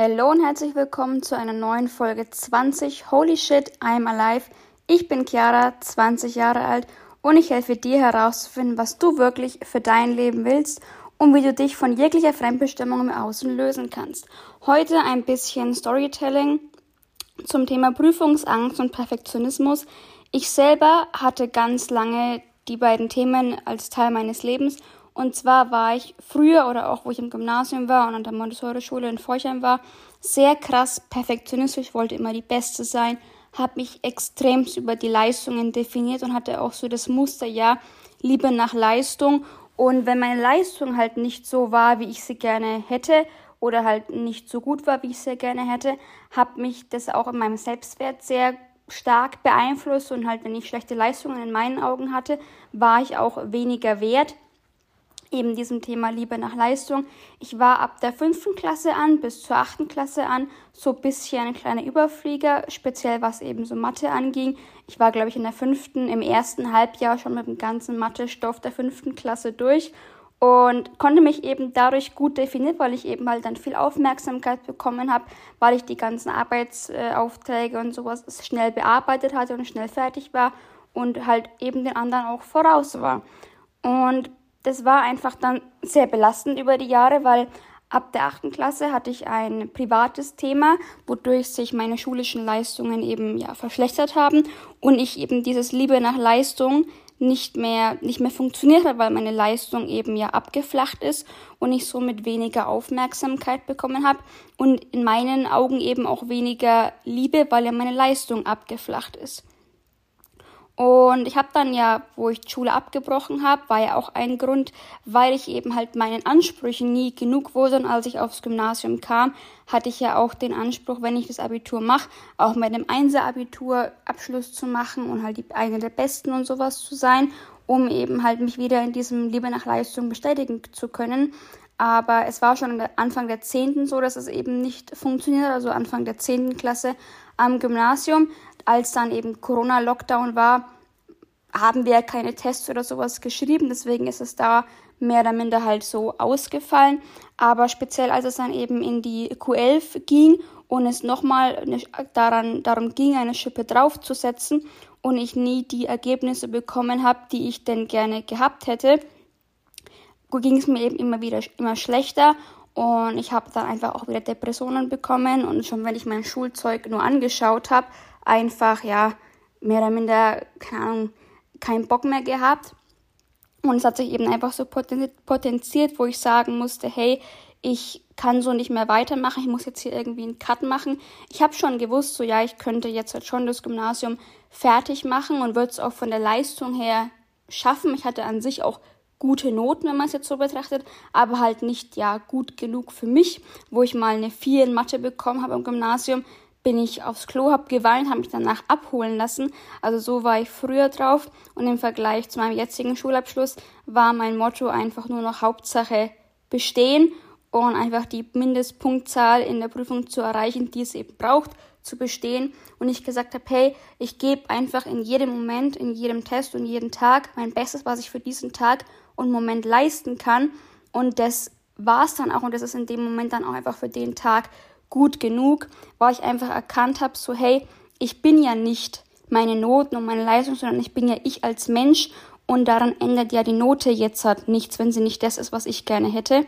Hallo und herzlich willkommen zu einer neuen Folge 20 Holy Shit, I'm Alive. Ich bin Chiara, 20 Jahre alt und ich helfe dir herauszufinden, was du wirklich für dein Leben willst und wie du dich von jeglicher Fremdbestimmung im Außen lösen kannst. Heute ein bisschen Storytelling zum Thema Prüfungsangst und Perfektionismus. Ich selber hatte ganz lange die beiden Themen als Teil meines Lebens und zwar war ich früher oder auch wo ich im Gymnasium war und an der Montessori-Schule in Forchheim war, sehr krass perfektionistisch, wollte immer die Beste sein, habe mich extremst über die Leistungen definiert und hatte auch so das Muster, ja, Liebe nach Leistung. Und wenn meine Leistung halt nicht so war, wie ich sie gerne hätte oder halt nicht so gut war, wie ich sie gerne hätte, hat mich das auch in meinem Selbstwert sehr stark beeinflusst und halt, wenn ich schlechte Leistungen in meinen Augen hatte, war ich auch weniger wert eben diesem Thema Liebe nach Leistung. Ich war ab der fünften Klasse an bis zur achten Klasse an so ein bisschen ein kleiner Überflieger, speziell was eben so Mathe anging. Ich war, glaube ich, in der fünften, im ersten Halbjahr schon mit dem ganzen Mathe-Stoff der fünften Klasse durch und konnte mich eben dadurch gut definieren, weil ich eben halt dann viel Aufmerksamkeit bekommen habe, weil ich die ganzen Arbeitsaufträge und sowas schnell bearbeitet hatte und schnell fertig war und halt eben den anderen auch voraus war. Und das war einfach dann sehr belastend über die Jahre, weil ab der achten Klasse hatte ich ein privates Thema, wodurch sich meine schulischen Leistungen eben ja verschlechtert haben und ich eben dieses Liebe nach Leistung nicht mehr nicht mehr funktioniert hat, weil meine Leistung eben ja abgeflacht ist und ich somit weniger Aufmerksamkeit bekommen habe und in meinen Augen eben auch weniger Liebe, weil ja meine Leistung abgeflacht ist. Und ich habe dann ja, wo ich die Schule abgebrochen habe, war ja auch ein Grund, weil ich eben halt meinen Ansprüchen nie genug wurde. Und als ich aufs Gymnasium kam, hatte ich ja auch den Anspruch, wenn ich das Abitur mache, auch mit einem Einser-Abitur Abschluss zu machen und halt die, eine der Besten und sowas zu sein, um eben halt mich wieder in diesem Liebe nach Leistung bestätigen zu können. Aber es war schon Anfang der Zehnten so, dass es eben nicht funktioniert, also Anfang der zehnten Klasse am Gymnasium als dann eben Corona-Lockdown war, haben wir keine Tests oder sowas geschrieben. Deswegen ist es da mehr oder minder halt so ausgefallen. Aber speziell als es dann eben in die Q11 ging und es nochmal daran, darum ging, eine Schippe draufzusetzen und ich nie die Ergebnisse bekommen habe, die ich denn gerne gehabt hätte, ging es mir eben immer wieder immer schlechter und ich habe dann einfach auch wieder Depressionen bekommen und schon wenn ich mein Schulzeug nur angeschaut habe, einfach, ja, mehr oder minder, keine Ahnung, keinen Bock mehr gehabt. Und es hat sich eben einfach so potenziert, wo ich sagen musste, hey, ich kann so nicht mehr weitermachen, ich muss jetzt hier irgendwie einen Cut machen. Ich habe schon gewusst, so ja, ich könnte jetzt halt schon das Gymnasium fertig machen und würde es auch von der Leistung her schaffen. Ich hatte an sich auch gute Noten, wenn man es jetzt so betrachtet, aber halt nicht ja gut genug für mich, wo ich mal eine 4 in Mathe bekommen habe im Gymnasium, bin ich aufs Klo, habe geweint, habe mich danach abholen lassen. Also so war ich früher drauf und im Vergleich zu meinem jetzigen Schulabschluss war mein Motto einfach nur noch Hauptsache bestehen und einfach die Mindestpunktzahl in der Prüfung zu erreichen, die es eben braucht, zu bestehen. Und ich gesagt habe, hey, ich gebe einfach in jedem Moment, in jedem Test und jeden Tag mein Bestes, was ich für diesen Tag und Moment leisten kann. Und das war es dann auch und das ist in dem Moment dann auch einfach für den Tag gut genug, weil ich einfach erkannt habe, so hey, ich bin ja nicht meine Noten und meine Leistung, sondern ich bin ja ich als Mensch und daran ändert ja die Note jetzt halt nichts, wenn sie nicht das ist, was ich gerne hätte.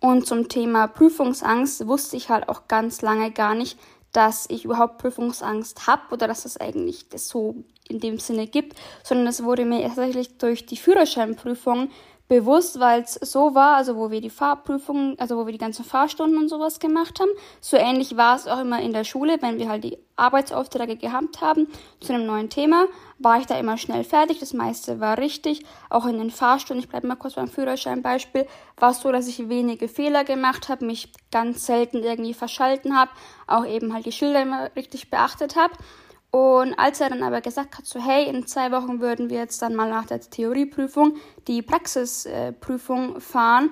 Und zum Thema Prüfungsangst wusste ich halt auch ganz lange gar nicht, dass ich überhaupt Prüfungsangst habe oder dass es eigentlich das so in dem Sinne gibt, sondern es wurde mir tatsächlich durch die Führerscheinprüfung bewusst, weil es so war, also wo wir die Fahrprüfungen, also wo wir die ganzen Fahrstunden und sowas gemacht haben. So ähnlich war es auch immer in der Schule, wenn wir halt die Arbeitsaufträge gehabt haben zu einem neuen Thema, war ich da immer schnell fertig. Das meiste war richtig. Auch in den Fahrstunden, ich bleibe mal kurz beim Führerscheinbeispiel, war es so, dass ich wenige Fehler gemacht habe, mich ganz selten irgendwie verschalten habe, auch eben halt die Schilder immer richtig beachtet habe. Und als er dann aber gesagt hat, so hey, in zwei Wochen würden wir jetzt dann mal nach der Theorieprüfung die Praxisprüfung fahren,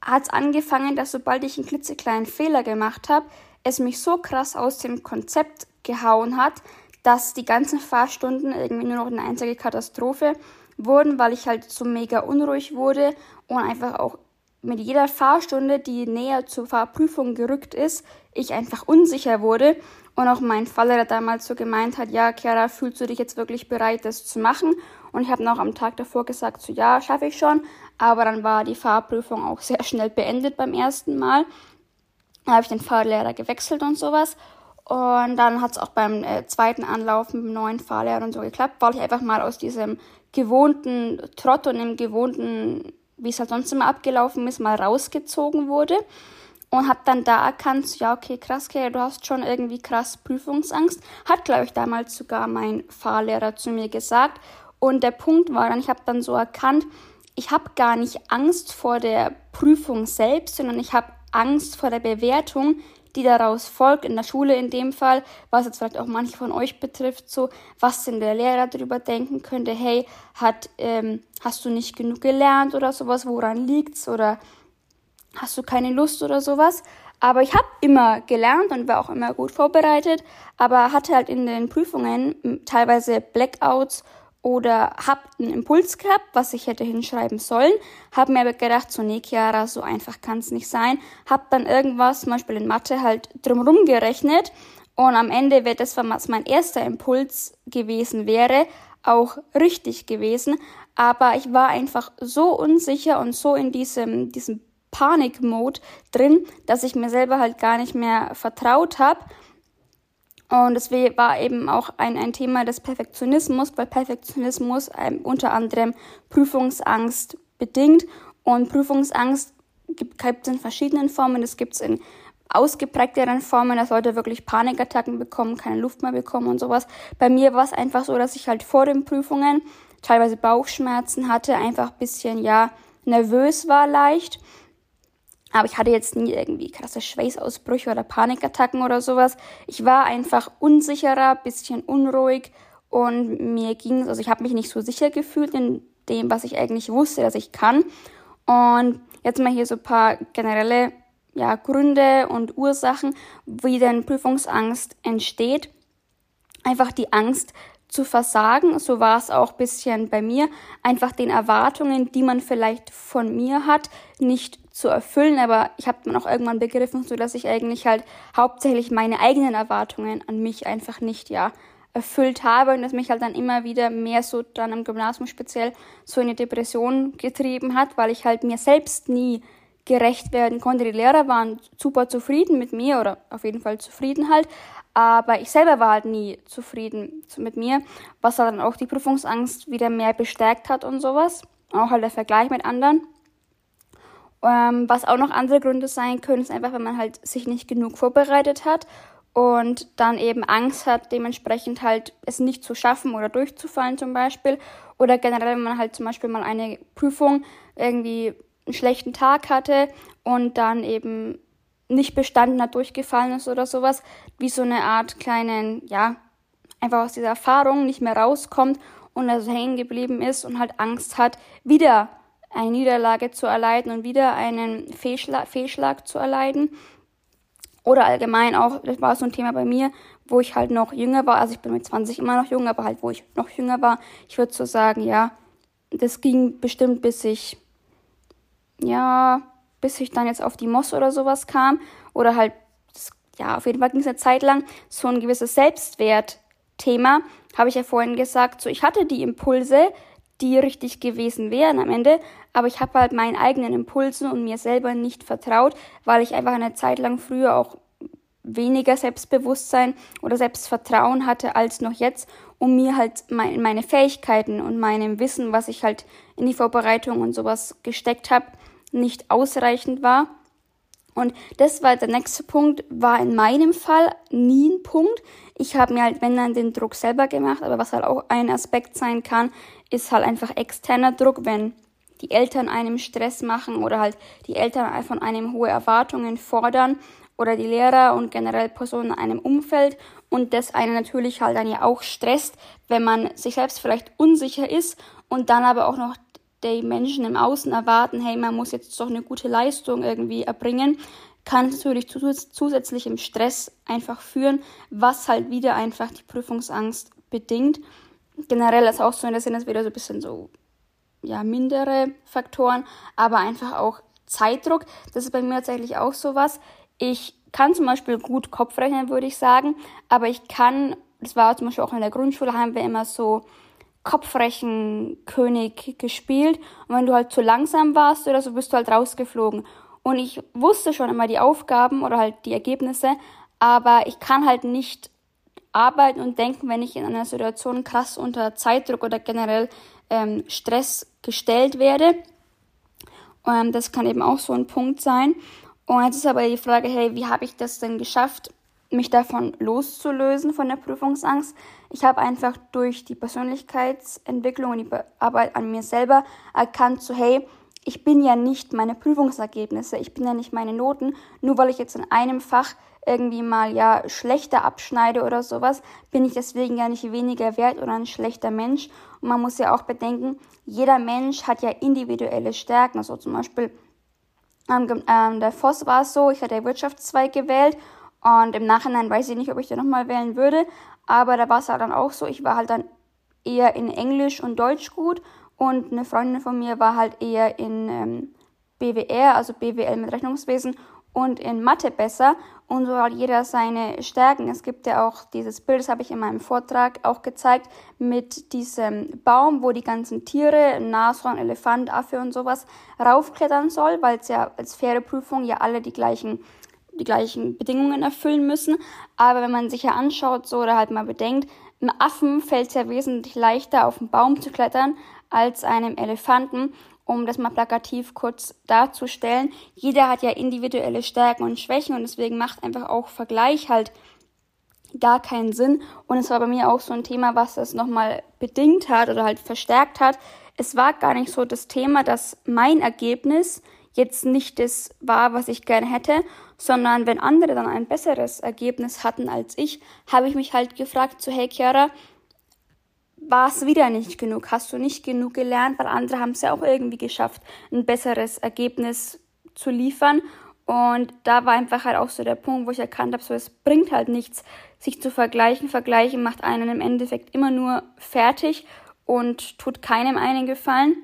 hat es angefangen, dass sobald ich einen klitzekleinen Fehler gemacht habe, es mich so krass aus dem Konzept gehauen hat, dass die ganzen Fahrstunden irgendwie nur noch eine einzige Katastrophe wurden, weil ich halt so mega unruhig wurde und einfach auch mit jeder Fahrstunde, die näher zur Fahrprüfung gerückt ist, ich einfach unsicher wurde und auch mein Fahrlehrer damals so gemeint hat, ja, Chiara, fühlst du dich jetzt wirklich bereit, das zu machen? Und ich habe noch am Tag davor gesagt, so ja, schaffe ich schon. Aber dann war die Fahrprüfung auch sehr schnell beendet beim ersten Mal. Dann habe ich den Fahrlehrer gewechselt und sowas. Und dann hat es auch beim äh, zweiten Anlauf mit dem neuen Fahrlehrer und so geklappt, weil ich einfach mal aus diesem gewohnten Trott und dem gewohnten, wie es halt sonst immer abgelaufen ist, mal rausgezogen wurde. Und habe dann da erkannt, ja, okay, krass, okay, du hast schon irgendwie krass Prüfungsangst. Hat, glaube ich, damals sogar mein Fahrlehrer zu mir gesagt. Und der Punkt war dann, ich habe dann so erkannt, ich habe gar nicht Angst vor der Prüfung selbst, sondern ich habe Angst vor der Bewertung, die daraus folgt, in der Schule in dem Fall, was jetzt vielleicht auch manche von euch betrifft, so, was denn der Lehrer darüber denken könnte, hey, hat, ähm, hast du nicht genug gelernt oder sowas, woran liegt's oder hast du keine Lust oder sowas. Aber ich habe immer gelernt und war auch immer gut vorbereitet, aber hatte halt in den Prüfungen teilweise Blackouts oder hab einen Impuls gehabt, was ich hätte hinschreiben sollen, hab mir aber gedacht, so nee, Chiara, so einfach kann's nicht sein, hab dann irgendwas, zum Beispiel in Mathe, halt drumrum gerechnet und am Ende wäre das, was mein erster Impuls gewesen wäre, auch richtig gewesen, aber ich war einfach so unsicher und so in diesem, diesem Panikmode drin, dass ich mir selber halt gar nicht mehr vertraut habe und es war eben auch ein, ein Thema des Perfektionismus, weil Perfektionismus ähm, unter anderem Prüfungsangst bedingt. Und Prüfungsangst gibt es in verschiedenen Formen. Es gibt es in ausgeprägteren Formen, dass Leute wirklich Panikattacken bekommen, keine Luft mehr bekommen und sowas. Bei mir war es einfach so, dass ich halt vor den Prüfungen teilweise Bauchschmerzen hatte, einfach bisschen, ja, nervös war leicht aber ich hatte jetzt nie irgendwie krasse Schweißausbrüche oder Panikattacken oder sowas. Ich war einfach unsicherer, bisschen unruhig und mir ging es, also ich habe mich nicht so sicher gefühlt in dem, was ich eigentlich wusste, dass ich kann. Und jetzt mal hier so ein paar generelle ja, Gründe und Ursachen, wie denn Prüfungsangst entsteht. Einfach die Angst, zu versagen. So war es auch bisschen bei mir. Einfach den Erwartungen, die man vielleicht von mir hat, nicht zu erfüllen. Aber ich habe dann auch irgendwann begriffen, so dass ich eigentlich halt hauptsächlich meine eigenen Erwartungen an mich einfach nicht, ja, erfüllt habe und das mich halt dann immer wieder mehr so dann im Gymnasium speziell so in die Depression getrieben hat, weil ich halt mir selbst nie gerecht werden konnte. Die Lehrer waren super zufrieden mit mir oder auf jeden Fall zufrieden halt, aber ich selber war halt nie zufrieden mit mir, was dann auch die Prüfungsangst wieder mehr bestärkt hat und sowas. Auch halt der Vergleich mit anderen. Ähm, was auch noch andere Gründe sein können, ist einfach, wenn man halt sich nicht genug vorbereitet hat und dann eben Angst hat, dementsprechend halt es nicht zu schaffen oder durchzufallen zum Beispiel. Oder generell, wenn man halt zum Beispiel mal eine Prüfung irgendwie einen schlechten Tag hatte und dann eben nicht bestanden hat, durchgefallen ist oder sowas, wie so eine Art kleinen, ja, einfach aus dieser Erfahrung nicht mehr rauskommt und also hängen geblieben ist und halt Angst hat, wieder eine Niederlage zu erleiden und wieder einen Fehlschlag, Fehlschlag zu erleiden. Oder allgemein auch, das war so ein Thema bei mir, wo ich halt noch jünger war, also ich bin mit 20 immer noch jung, aber halt wo ich noch jünger war, ich würde so sagen, ja, das ging bestimmt bis ich, ja, bis ich dann jetzt auf die Moss oder sowas kam. Oder halt, ja, auf jeden Fall ging es eine Zeit lang so ein gewisses Selbstwertthema, habe ich ja vorhin gesagt. So, ich hatte die Impulse, die richtig gewesen wären am Ende, aber ich habe halt meinen eigenen Impulsen und mir selber nicht vertraut, weil ich einfach eine Zeit lang früher auch weniger Selbstbewusstsein oder Selbstvertrauen hatte als noch jetzt, um mir halt meine Fähigkeiten und meinem Wissen, was ich halt in die Vorbereitung und sowas gesteckt habe, nicht ausreichend war. Und das war der nächste Punkt, war in meinem Fall nie ein Punkt. Ich habe mir halt, wenn dann, den Druck selber gemacht, aber was halt auch ein Aspekt sein kann, ist halt einfach externer Druck, wenn die Eltern einem Stress machen oder halt die Eltern von einem hohe Erwartungen fordern oder die Lehrer und generell Personen in einem Umfeld und das einen natürlich halt dann ja auch stresst, wenn man sich selbst vielleicht unsicher ist und dann aber auch noch die Menschen im Außen erwarten, hey, man muss jetzt doch eine gute Leistung irgendwie erbringen, kann natürlich zu zusätzlichem Stress einfach führen, was halt wieder einfach die Prüfungsangst bedingt. Generell ist auch so, das sind das wieder so ein bisschen so, ja, mindere Faktoren, aber einfach auch Zeitdruck. Das ist bei mir tatsächlich auch sowas. Ich kann zum Beispiel gut Kopf rechnen, würde ich sagen, aber ich kann, das war zum Beispiel auch in der Grundschule, haben wir immer so Kopfrechenkönig gespielt. Und wenn du halt zu langsam warst oder so, bist du halt rausgeflogen. Und ich wusste schon immer die Aufgaben oder halt die Ergebnisse, aber ich kann halt nicht arbeiten und denken, wenn ich in einer Situation krass unter Zeitdruck oder generell ähm, Stress gestellt werde. Und ähm, das kann eben auch so ein Punkt sein. Und jetzt ist aber die Frage, hey, wie habe ich das denn geschafft, mich davon loszulösen, von der Prüfungsangst? Ich habe einfach durch die Persönlichkeitsentwicklung und die Arbeit an mir selber erkannt, so hey, ich bin ja nicht meine Prüfungsergebnisse, ich bin ja nicht meine Noten, nur weil ich jetzt in einem Fach irgendwie mal ja schlechter abschneide oder sowas, bin ich deswegen ja nicht weniger wert oder ein schlechter Mensch. Und man muss ja auch bedenken, jeder Mensch hat ja individuelle Stärken. Also zum Beispiel ähm, ähm, der Voss war es so, ich hatte Wirtschaftszweig gewählt und im Nachhinein weiß ich nicht, ob ich den nochmal wählen würde, aber da war es halt dann auch so, ich war halt dann eher in Englisch und Deutsch gut und eine Freundin von mir war halt eher in ähm, BWR, also BWL mit Rechnungswesen und in Mathe besser und so hat jeder seine Stärken. Es gibt ja auch dieses Bild, das habe ich in meinem Vortrag auch gezeigt, mit diesem Baum, wo die ganzen Tiere, Nashorn, Elefant, Affe und sowas raufklettern soll, weil es ja als faire Prüfung ja alle die gleichen die gleichen Bedingungen erfüllen müssen. Aber wenn man sich ja anschaut so oder halt mal bedenkt, einem Affen fällt es ja wesentlich leichter, auf den Baum zu klettern, als einem Elefanten um das mal plakativ kurz darzustellen. Jeder hat ja individuelle Stärken und Schwächen und deswegen macht einfach auch Vergleich halt gar keinen Sinn. Und es war bei mir auch so ein Thema, was das nochmal bedingt hat oder halt verstärkt hat. Es war gar nicht so das Thema, dass mein Ergebnis jetzt nicht das war, was ich gerne hätte, sondern wenn andere dann ein besseres Ergebnis hatten als ich, habe ich mich halt gefragt, so hey Chiara, war es wieder nicht genug, hast du nicht genug gelernt, weil andere haben es ja auch irgendwie geschafft, ein besseres Ergebnis zu liefern. Und da war einfach halt auch so der Punkt, wo ich erkannt habe, so es bringt halt nichts, sich zu vergleichen. Vergleichen macht einen im Endeffekt immer nur fertig und tut keinem einen Gefallen.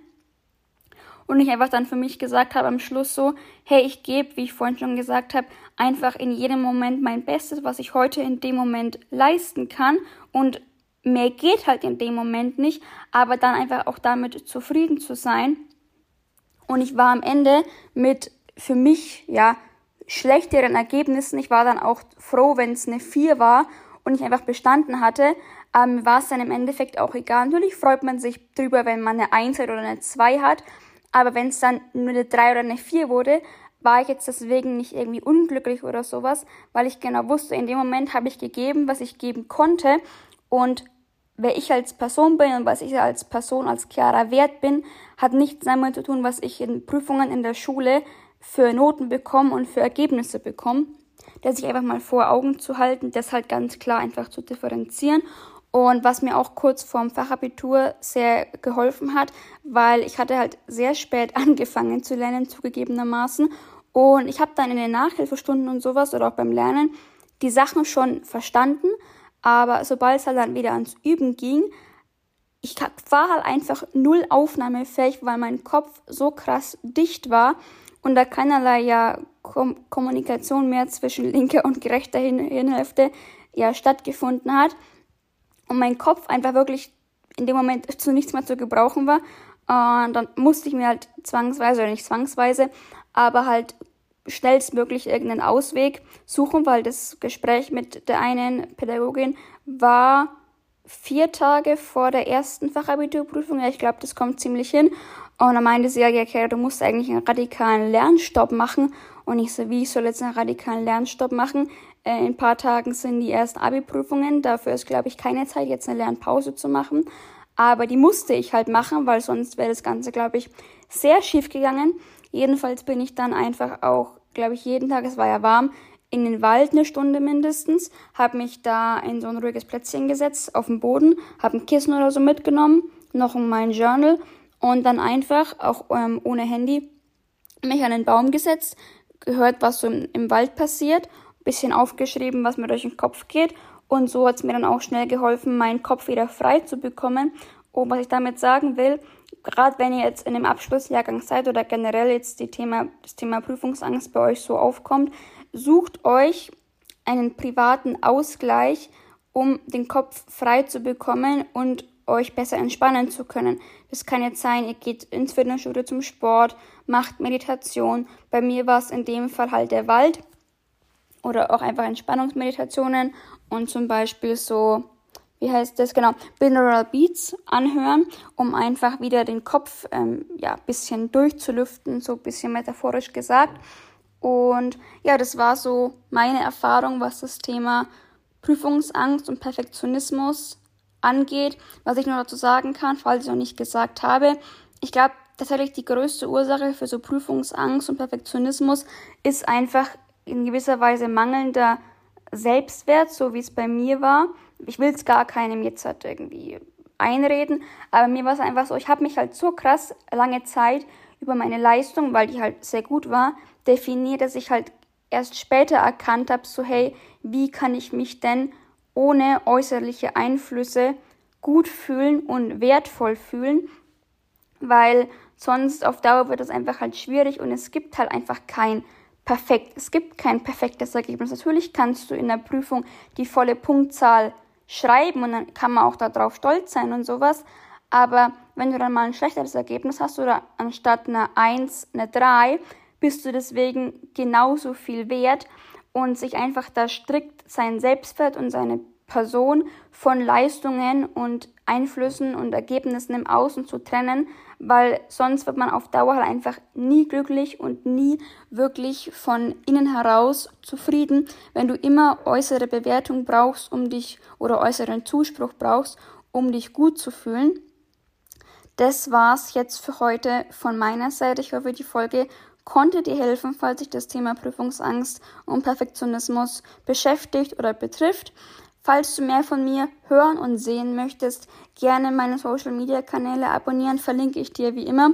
Und ich einfach dann für mich gesagt habe am Schluss so, hey, ich gebe, wie ich vorhin schon gesagt habe, einfach in jedem Moment mein Bestes, was ich heute in dem Moment leisten kann. Und mehr geht halt in dem Moment nicht, aber dann einfach auch damit zufrieden zu sein. Und ich war am Ende mit für mich, ja, schlechteren Ergebnissen. Ich war dann auch froh, wenn es eine 4 war und ich einfach bestanden hatte. Ähm, war es dann im Endeffekt auch egal. Natürlich freut man sich drüber, wenn man eine 1 oder eine 2 hat. Aber wenn es dann nur eine 3 oder eine 4 wurde, war ich jetzt deswegen nicht irgendwie unglücklich oder sowas, weil ich genau wusste, in dem Moment habe ich gegeben, was ich geben konnte und wer ich als Person bin und was ich als Person, als Chiara wert bin, hat nichts damit zu tun, was ich in Prüfungen in der Schule für Noten bekomme und für Ergebnisse bekomme. Das sich einfach mal vor Augen zu halten, das halt ganz klar einfach zu differenzieren. Und was mir auch kurz vorm Fachabitur sehr geholfen hat, weil ich hatte halt sehr spät angefangen zu lernen, zugegebenermaßen. Und ich habe dann in den Nachhilfestunden und sowas oder auch beim Lernen die Sachen schon verstanden, aber sobald es halt dann wieder ans Üben ging, ich war halt einfach null aufnahmefähig, weil mein Kopf so krass dicht war und da keinerlei ja Kom Kommunikation mehr zwischen linker und rechter Hirnhälfte ja stattgefunden hat und mein Kopf einfach wirklich in dem Moment zu nichts mehr zu gebrauchen war. Und dann musste ich mir halt zwangsweise, oder nicht zwangsweise, aber halt schnellstmöglich irgendeinen Ausweg suchen, weil das Gespräch mit der einen Pädagogin war vier Tage vor der ersten Fachabiturprüfung. Ja, ich glaube, das kommt ziemlich hin. Und dann meinte sie, ja, ja, okay, du musst eigentlich einen radikalen Lernstopp machen. Und ich so, wie, ich soll jetzt einen radikalen Lernstopp machen? Äh, in ein paar Tagen sind die ersten Abi-Prüfungen. Dafür ist, glaube ich, keine Zeit, jetzt eine Lernpause zu machen. Aber die musste ich halt machen, weil sonst wäre das Ganze, glaube ich, sehr schief gegangen. Jedenfalls bin ich dann einfach auch glaube ich, jeden Tag, es war ja warm, in den Wald eine Stunde mindestens, habe mich da in so ein ruhiges Plätzchen gesetzt, auf dem Boden, habe ein Kissen oder so mitgenommen, noch in mein Journal und dann einfach, auch ähm, ohne Handy, mich an den Baum gesetzt, gehört, was so im, im Wald passiert, bisschen aufgeschrieben, was mir durch den Kopf geht und so hat es mir dann auch schnell geholfen, meinen Kopf wieder frei zu bekommen. Und was ich damit sagen will, gerade wenn ihr jetzt in dem Abschlussjahrgang seid oder generell jetzt die Thema, das Thema Prüfungsangst bei euch so aufkommt, sucht euch einen privaten Ausgleich, um den Kopf frei zu bekommen und euch besser entspannen zu können. Das kann jetzt sein, ihr geht ins Fitnessstudio zum Sport, macht Meditation. Bei mir war es in dem Fall halt der Wald oder auch einfach Entspannungsmeditationen und zum Beispiel so, wie heißt das genau, Binaural Beats anhören, um einfach wieder den Kopf ähm, ja bisschen durchzulüften, so ein bisschen metaphorisch gesagt. Und ja, das war so meine Erfahrung, was das Thema Prüfungsangst und Perfektionismus angeht. Was ich nur dazu sagen kann, falls ich noch nicht gesagt habe, ich glaube, tatsächlich die größte Ursache für so Prüfungsangst und Perfektionismus ist einfach in gewisser Weise mangelnder Selbstwert, so wie es bei mir war. Ich will es gar keinem jetzt halt irgendwie einreden, aber mir war es einfach so, ich habe mich halt so krass lange Zeit über meine Leistung, weil die halt sehr gut war, definiert, dass ich halt erst später erkannt habe, so hey, wie kann ich mich denn ohne äußerliche Einflüsse gut fühlen und wertvoll fühlen, weil sonst auf Dauer wird es einfach halt schwierig und es gibt halt einfach kein perfekt. Es gibt kein perfektes Ergebnis. Natürlich kannst du in der Prüfung die volle Punktzahl schreiben und dann kann man auch darauf stolz sein und sowas. Aber wenn du dann mal ein schlechteres Ergebnis hast oder anstatt einer 1 eine 3, bist du deswegen genauso viel wert und sich einfach da strikt sein Selbstwert und seine Person von Leistungen und Einflüssen und Ergebnissen im Außen zu trennen, weil sonst wird man auf Dauer halt einfach nie glücklich und nie wirklich von innen heraus zufrieden, wenn du immer äußere Bewertung brauchst, um dich oder äußeren Zuspruch brauchst, um dich gut zu fühlen. Das war's jetzt für heute von meiner Seite. Ich hoffe, die Folge konnte dir helfen, falls sich das Thema Prüfungsangst und Perfektionismus beschäftigt oder betrifft. Falls du mehr von mir hören und sehen möchtest, gerne meine Social Media Kanäle abonnieren, verlinke ich dir wie immer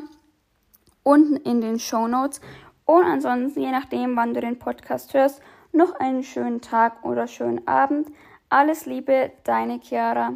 unten in den Show Notes. Und ansonsten, je nachdem, wann du den Podcast hörst, noch einen schönen Tag oder schönen Abend. Alles Liebe, deine Chiara.